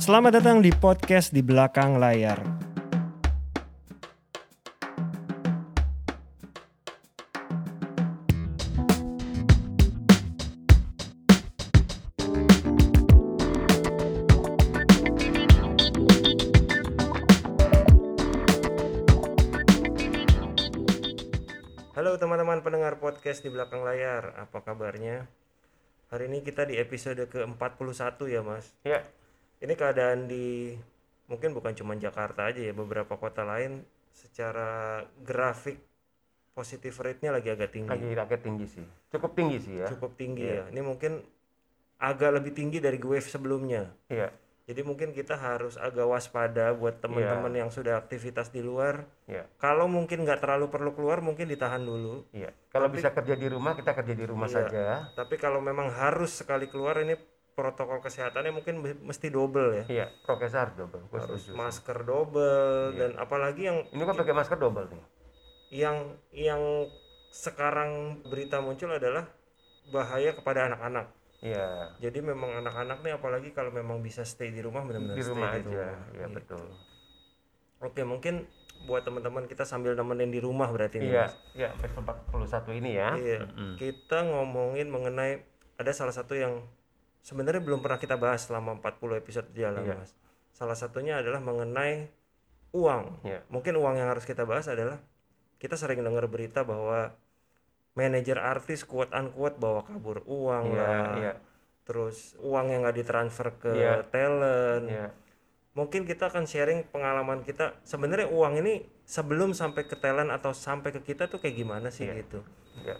Selamat datang di podcast di belakang layar. Halo teman-teman pendengar podcast di belakang layar, apa kabarnya? Hari ini kita di episode ke-41 ya mas Ya, Ini keadaan di mungkin bukan cuma Jakarta aja ya, beberapa kota lain secara grafik positif rate-nya lagi agak tinggi. lagi agak tinggi sih. Cukup tinggi sih ya. Cukup tinggi ya. Ini mungkin agak lebih tinggi dari wave sebelumnya. Iya, Jadi mungkin kita harus agak waspada buat teman-teman yang sudah aktivitas di luar. iya, Kalau mungkin nggak terlalu perlu keluar, mungkin ditahan dulu. iya. Kalau bisa kerja di rumah, kita kerja di rumah Iya. saja. Tapi kalau memang harus sekali keluar, ini protokol kesehatannya mungkin me- mesti double ya. Iya, prokes harus double. Gua Harus setuju masker double dan apalagi yang Ini kok pakai masker double nih. yang yang sekarang berita muncul adalah bahaya kepada anak-anak. Iya, Jadi memang anak-anak nih apalagi kalau memang bisa stay di rumah benar-benar di stay rumah di aja. rumah. Iya, Gitu. betul. Oke, mungkin buat teman-teman kita sambil nemenin di rumah berarti nih, Iya, iya, episode 41 ini ya. Iya. Kita ngomongin mengenai ada salah satu yang sebenarnya belum pernah kita bahas selama 40 episode jalan, Iya. Mas. Salah satunya adalah mengenai uang. Iya. Mungkin uang yang harus kita bahas adalah kita sering dengar berita bahwa manajer artis quote unquote bawa kabur uang Iya, lah. iya, Terus uang yang nggak ditransfer ke Iya. talent. iya. Mungkin kita akan sharing pengalaman kita. Sebenarnya uang ini sebelum sampai ke talent atau sampai ke kita tuh kayak gimana sih Iya. gitu. iya.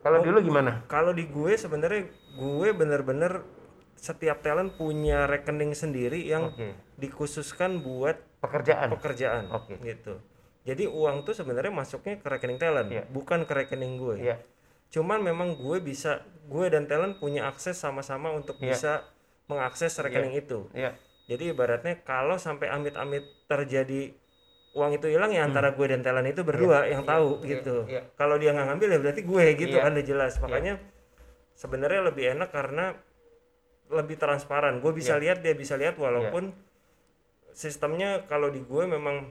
Kalau dulu gimana? Kalau di gue sebenarnya gue bener-bener setiap talent punya rekening sendiri yang Oke. dikhususkan buat Pekerjaan. pekerjaan Oke. gitu. Jadi uang tuh sebenarnya masuknya ke rekening talent, Iya. bukan ke rekening gue. Iya, Cuman memang gue bisa, gue dan talent punya akses sama-sama untuk Iya. bisa mengakses rekening itu. iya, Jadi ibaratnya kalau sampai amit-amit terjadi uang itu hilang ya antara gue dan talent itu berdua yang tahu iya, gitu. iya. Kalau dia nggak ngambil ya berarti gue gitu Iya. kan udah jelas. Makanya sebenarnya lebih enak karena lebih transparan. Gue bisa Iya. lihat dia bisa lihat walaupun sistemnya kalau di gue memang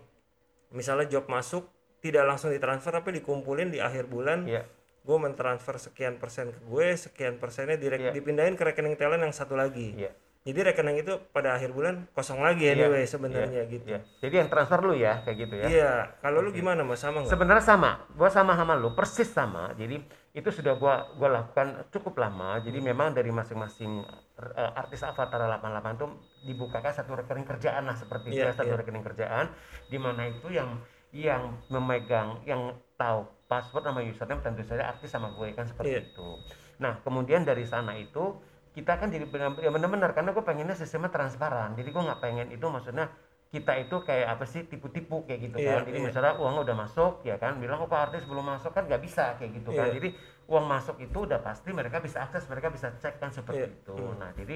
misalnya job masuk tidak langsung ditransfer tapi dikumpulin di akhir bulan iya. gue mentransfer sekian persen ke gue sekian persennya direk Iya. dipindahin ke rekening talent yang satu lagi Iya. Jadi rekening itu pada akhir bulan kosong lagi Iya, anyway sebenarnya gitu Iya. Jadi yang transfer lu ya, kayak gitu ya. iya kalau lu gimana mas sama nggak Sebenarnya sama, gua sama sama lu, persis sama. Jadi itu sudah gua gua lakukan cukup lama. Jadi memang dari masing-masing eh, artis Avatar 88 itu dibukakan satu rekening kerjaan lah seperti itu Iya, ya, satu iya. rekening kerjaan di mana itu yang yang memegang yang tahu password sama username tentu saja artis sama gue kan seperti Iya. itu. Nah, kemudian dari sana itu kita kan jadi benar ya benar-benar karena gue pengennya sistemnya transparan. Jadi gue nggak pengen itu maksudnya kita itu kayak apa sih tipu-tipu kayak gitu Iya, kan. Jadi iya. misalnya uang udah masuk ya kan, bilang kok artis belum masuk kan nggak bisa kayak gitu kan. Iya. Jadi uang masuk itu udah pasti mereka bisa akses, mereka bisa cek kan seperti Iya. itu. Nah, jadi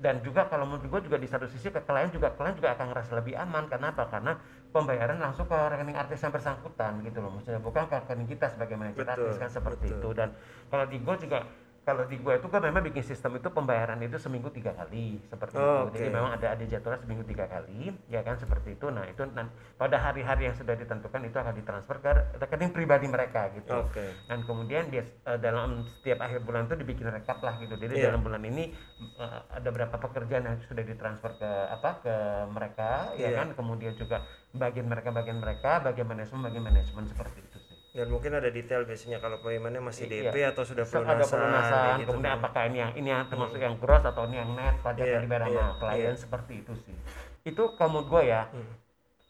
dan juga kalau menurut gue juga di satu sisi ke klien juga klien juga akan ngerasa lebih aman karena apa karena pembayaran langsung ke rekening artis yang bersangkutan gitu loh maksudnya bukan ke rekening kita sebagai manajer artis kan seperti betul. itu dan kalau di gue juga kalau di gue itu kan memang bikin sistem itu pembayaran itu seminggu tiga kali seperti Oh, itu jadi oke. memang ada ada jadwalnya seminggu tiga kali ya kan seperti itu. Nah itu nan- pada hari-hari yang sudah ditentukan itu akan ditransfer ke rekening pribadi mereka gitu. Oke. Dan kemudian dia eh, dalam setiap akhir bulan itu dibikin rekap lah gitu. Jadi Iya. dalam bulan ini eh, ada berapa pekerjaan yang sudah ditransfer ke apa ke mereka ya Iya. kan. Kemudian juga bagian mereka bagian mereka bagian manajemen bagian manajemen seperti itu dan mungkin ada detail biasanya kalau paymentnya masih Iya. DP atau sudah pelunasan, ada pelunasan gitu kemudian apakah ini yang ini yang termasuk yang gross atau ini yang net pajak Iya, dibayar iya, sama klien iya. seperti itu sih itu kalau menurut gue ya Hmm.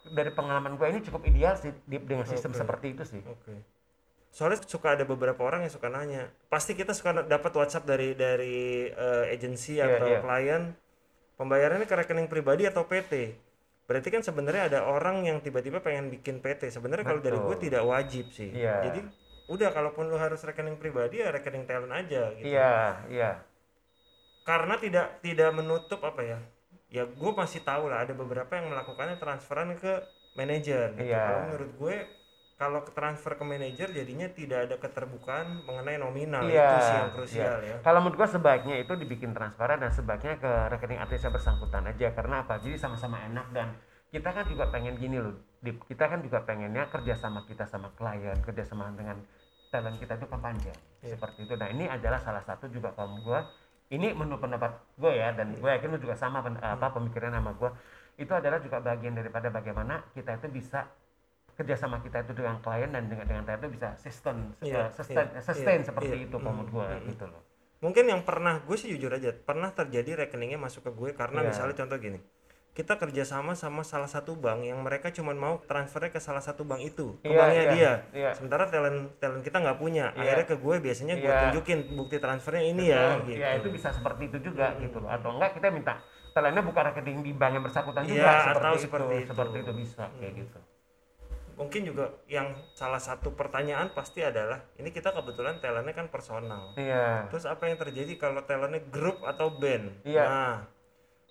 dari pengalaman gue ini cukup ideal sih di- dengan sistem Oke. seperti itu sih Oke. Soalnya suka ada beberapa orang yang suka nanya. Pasti kita suka dapat WhatsApp dari dari eh, agensi Iya, atau iya. klien. Pembayarannya ke rekening pribadi atau PT. Berarti kan sebenarnya ada orang yang tiba-tiba pengen bikin PT. Sebenarnya kalau dari gue tidak wajib sih. Iya. Jadi udah kalaupun lu harus rekening pribadi ya rekening talent aja gitu. iya iya Karena tidak tidak menutup apa ya? Ya gue masih tahu lah ada beberapa yang melakukannya transferan ke manajer. Gitu. Iya. Kalau menurut gue kalau ke transfer ke manajer jadinya tidak ada keterbukaan mengenai nominal Iya, itu sih yang krusial iya. ya Kalau menurut gua sebaiknya itu dibikin transparan dan sebaiknya ke rekening artis yang bersangkutan aja karena apa? Jadi sama-sama enak dan kita kan juga pengen gini loh. Dip. Kita kan juga pengennya kerja sama kita sama klien, kerja sama dengan talent kita itu kan panjang. Iya. Seperti itu. Nah, ini adalah salah satu juga kalau gua ini menurut pendapat gue ya dan gue yakin lu juga sama pen- apa pemikiran sama gua itu adalah juga bagian daripada bagaimana kita itu bisa kerjasama kita itu dengan klien dan dengan dengan itu bisa sustain Iya, sustain, iya, sustain iya, seperti iya. itu kalau menurut gue Mm, mm, gitu loh mungkin yang pernah gue sih jujur aja pernah terjadi rekeningnya masuk ke gue karena Iya. misalnya contoh gini kita kerjasama sama salah satu bank yang mereka cuma mau transfernya ke salah satu bank itu ke Iya, banknya iya, dia iya. sementara talent talent kita nggak punya Iya. akhirnya ke gue biasanya gue Iya. tunjukin bukti transfernya ini ya Betul. gitu ya itu bisa seperti itu juga gitu loh atau enggak kita minta talentnya buka rekening di bank yang bersangkutan Iya, juga seperti atau itu seperti itu. seperti itu bisa kayak gitu mungkin juga yang salah satu pertanyaan pasti adalah ini kita kebetulan talentnya kan personal. Iya. Terus apa yang terjadi kalau talentnya grup atau band? Iya. nah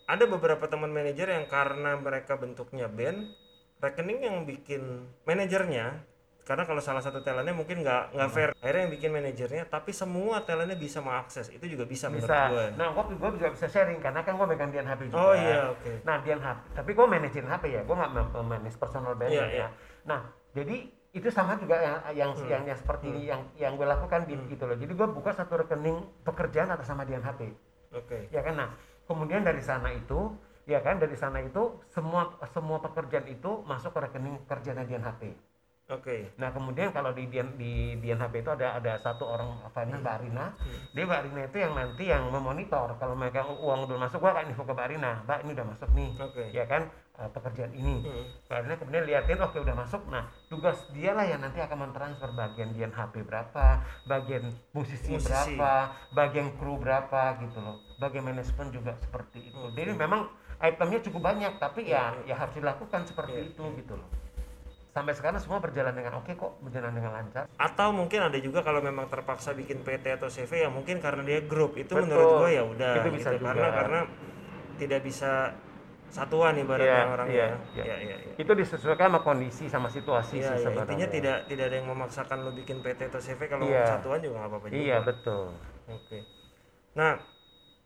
ada beberapa teman manajer yang karena mereka bentuknya band rekening yang bikin manajernya karena kalau salah satu talentnya mungkin nggak nggak fair. Akhirnya yang bikin manajernya tapi semua talentnya bisa mengakses. Itu juga bisa, menurut bisa. gue nah gue gue juga bisa sharing karena kan gue megang Dian HP juga. Oh iya oke. Nah, Dian HP, tapi gue manajerin HP ya, gue nggak manage personal brand Iya, ya. iya. Nah, jadi itu sama juga yang yang Hmm. yang, yang seperti ini yang yang gue lakukan di gitu loh. Jadi gue buka satu rekening pekerjaan atas nama Dian HP, oke. Ya kan. Nah, kemudian dari sana itu, ya kan? Dari sana itu semua semua pekerjaan itu masuk ke rekening kerjaan Dian HP. Oke Nah kemudian kalau di Dian di Dian HP itu ada ada satu orang apa ini Mbak Arina, dia Mbak Arina itu yang nanti yang memonitor kalau mereka uang udah masuk gua akan info ke Mbak Arina, Mbak ini udah masuk nih, Oke. ya kan eh, pekerjaan ini. Hmm. Mbak Arina kemudian liatin oke udah masuk, nah tugas dia lah yang nanti akan mentransfer bagian Dian HP berapa, bagian musisi, Musisi. berapa, bagian kru berapa gitu loh, bagian manajemen juga seperti itu. Oke. Jadi memang itemnya cukup banyak, tapi ya Iya, ya harus dilakukan seperti Iya, itu gitu loh sampai sekarang semua berjalan dengan oke kok berjalan dengan lancar atau mungkin ada juga kalau memang terpaksa bikin PT atau CV ya mungkin karena dia grup itu Betul. menurut gue ya udah Itu bisa gitu. karena juga. karena tidak bisa satuan ibaratnya Iya, orang iya, ya iya. ya ya ya. itu disesuaikan sama kondisi sama situasi Iya, sih iya. sebenarnya intinya tidak tidak ada yang memaksakan lo bikin PT atau CV kalau Iya. satuan juga nggak apa-apa juga. iya betul Oke. Nah,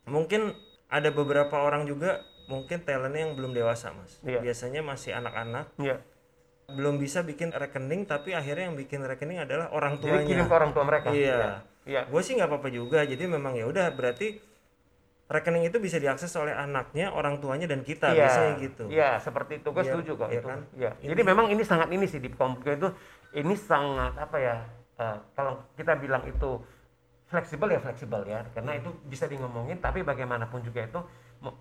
mungkin ada beberapa orang juga mungkin talentnya yang belum dewasa, Mas. Iya. Biasanya masih anak-anak, iya belum bisa bikin rekening tapi akhirnya yang bikin rekening adalah orang jadi kirim tuanya. ke orang tua mereka Iya. iya Gue sih nggak apa-apa juga. Jadi memang ya udah berarti rekening itu bisa diakses oleh anaknya, orang tuanya dan kita iya biasanya gitu. iya seperti itu gue Biar- setuju kok iya itu kan? iya Ini- jadi memang ini sangat ini sih di komputer itu ini sangat apa ya eh, kalau kita bilang itu fleksibel ya fleksibel ya karena itu bisa di ngomongin tapi bagaimanapun juga itu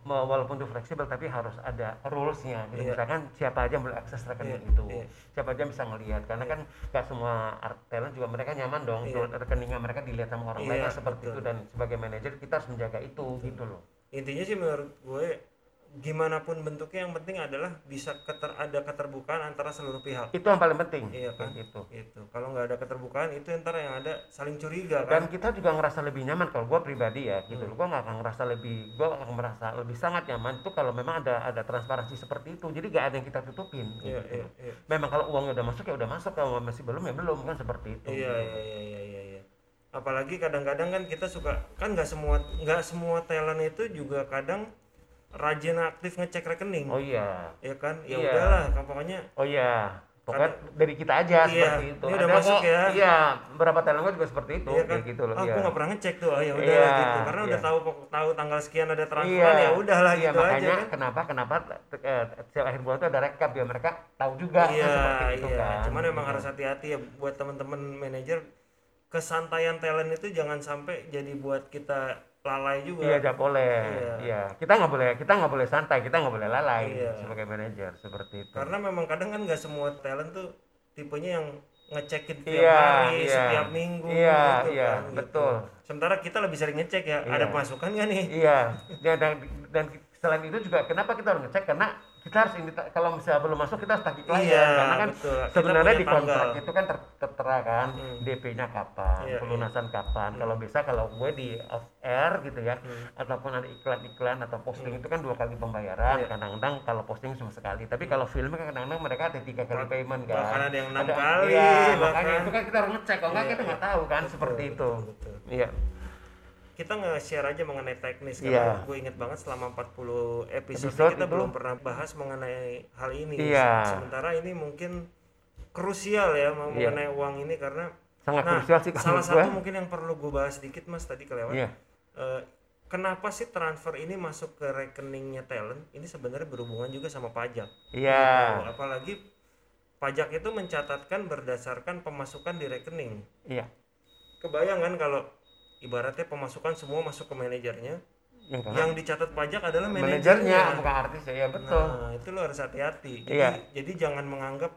walaupun itu fleksibel tapi harus ada rulesnya gitu. Iya. misalkan siapa aja yang boleh akses rekening Iya, itu iya. siapa aja bisa ngelihat karena kan nggak semua art talent juga mereka nyaman dong Iya. tuh rekeningnya mereka dilihat sama orang Iya, lain seperti betul. itu dan sebagai manajer kita harus menjaga itu gitu loh Intinya sih menurut gue gimana pun bentuknya yang penting adalah bisa keter ada keterbukaan antara seluruh pihak. itu yang paling penting Iya kan? gitu Gitu. Kalau nggak ada keterbukaan itu ntar yang ada saling curiga dan kan. kita juga ngerasa lebih nyaman kalau gue pribadi ya gitu Hmm. gue nggak akan ngerasa lebih gue akan merasa lebih sangat nyaman itu kalau memang ada ada transparansi seperti itu jadi gak ada yang kita tutupin Iya, gitu. iya, iya. memang kalau uangnya udah masuk ya udah masuk kalau masih belum ya belum kan seperti itu Iya, iya, iya, iya, iya, iya. Apalagi kadang-kadang kan kita suka kan nggak semua nggak semua talent itu juga kadang rajin aktif ngecek rekening. oh iya Ya kan? Ya Iya. udahlah, kan pokoknya oh iya pokoknya dari kita aja Iya, seperti itu ini udah Ada masuk kok, ya. iya beberapa talent gue juga seperti itu Iya kan? kayak gitu loh Ah, iya. nggak pernah ngecek tuh. Oh, ya udah Iya, gitu. Karena udah iya. tahu pok- tahu tanggal sekian ada transferan ya udahlah iya, gitu aja makanya kan. kenapa kenapa eh, setiap akhir bulan itu ada rekap ya mereka tahu juga kan, Iya, seperti itu iya. kan Cuman emang Gitu. harus hati-hati ya buat teman-teman manajer kesantaian talent itu jangan sampai jadi buat kita lalai juga. Iya, nggak boleh. Iya. Iya, kita nggak boleh, kita nggak boleh santai, kita nggak boleh lalai Iya. sebagai manajer seperti itu. Karena memang kadang kan nggak semua talent tuh tipenya yang ngecekin tiap Iya, hari, iya. setiap minggu Iya, gitu iya, kan, gitu. betul. Sementara kita lebih sering ngecek ya, Iya. ada pemasukan nggak nih? Iya, dan, dan dan selain itu juga kenapa kita harus ngecek karena kita harus ini kalau misalnya belum masuk kita harus tagih klien Iya, karena kan betul. Sebenarnya di kontrak tanggal. itu kan ter- tertera kan Hmm. DP-nya kapan, Iya, pelunasan kapan. Kalau bisa kalau gue di off air gitu ya, ataupun ada iklan-iklan atau posting itu kan dua kali pembayaran. Hmm. Iya. Kadang-kadang kalau posting cuma sekali, tapi kalau film kan kadang-kadang mereka ada tiga kali payment kan. bahkan ada yang enam kali, Iya, bahkan. makanya itu kan kita harus ngecek. Kalau nggak Iya, kita nggak tahu kan seperti itu. betul, betul. Iya. Kita nge-share aja mengenai teknis karena gue inget banget selama 40 episode, Episode kita itu. belum pernah bahas mengenai hal ini Iya. sementara ini mungkin krusial ya Iya. mengenai uang ini karena Sangat nah krusial sih salah satu gue. mungkin yang perlu gue bahas sedikit mas tadi kelewat Iya. Eh, kenapa sih transfer ini masuk ke rekeningnya talent ini sebenarnya berhubungan juga sama pajak Iya. Gitu. apalagi pajak itu mencatatkan berdasarkan pemasukan di rekening Iya. kebayang kan kalau ibaratnya pemasukan semua masuk ke manajernya Yang karena yang dicatat pajak adalah manajernya manajernya bukan artis ya, betul. nah itu lo harus hati-hati jadi, Iya. jadi jangan menganggap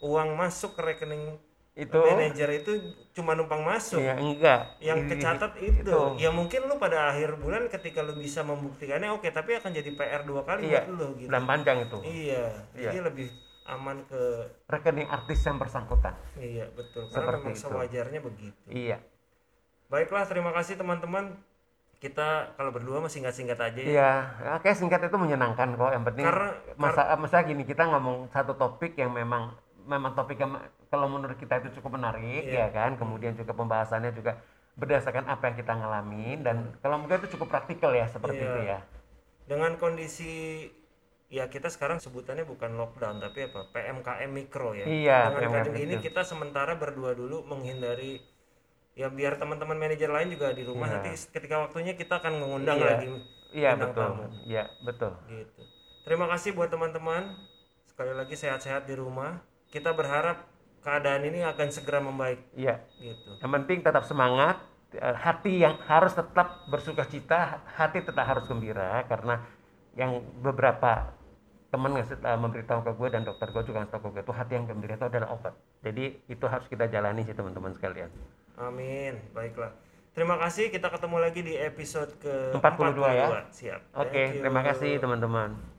uang masuk ke rekening Itu manajer itu cuma numpang masuk Iya, enggak. yang Ini- kecatat itu. itu. ya mungkin lu pada akhir bulan ketika lu bisa membuktikannya oke tapi akan jadi PR dua kali Iya. buat lu gitu Dan panjang itu. iya Iya. jadi lebih aman ke Rekening artis yang bersangkutan. iya betul karena Seperti memang itu. sewajarnya begitu Iya. Baiklah terima kasih teman-teman kita kalau berdua masih singkat-singkat aja ya Iya, oke singkat itu menyenangkan kok. Yang penting Karena- masa masa gini kita ngomong satu topik yang memang memang topik yang kalau menurut kita itu cukup menarik Iya. ya kan. Kemudian juga pembahasannya juga berdasarkan apa yang kita ngalamin dan kalau mungkin itu cukup praktikal ya seperti Iya. itu ya. dengan kondisi ya kita sekarang sebutannya bukan lockdown tapi apa PMKM mikro ya Iya, dengan PMKM ini kita sementara berdua dulu menghindari ya biar teman-teman manajer lain juga di rumah Iya. nanti ketika waktunya kita akan mengundang Iya. lagi Iya bintang betul. Iya betul. gitu terima kasih buat teman-teman sekali lagi sehat-sehat di rumah kita berharap keadaan ini akan segera membaik Iya. gitu Yang penting tetap semangat, eh, hati yang harus tetap bersuka cita, hati tetap harus gembira karena yang beberapa teman ngasih eh, memberitahu ke gue dan dokter gue juga ngasih tahu ke gue itu hati yang gembira itu adalah obat. Jadi itu harus kita jalani sih teman-teman sekalian. Amin baiklah terima kasih kita ketemu lagi di episode ke 42 ya. siap Oke, you. terima kasih teman-teman.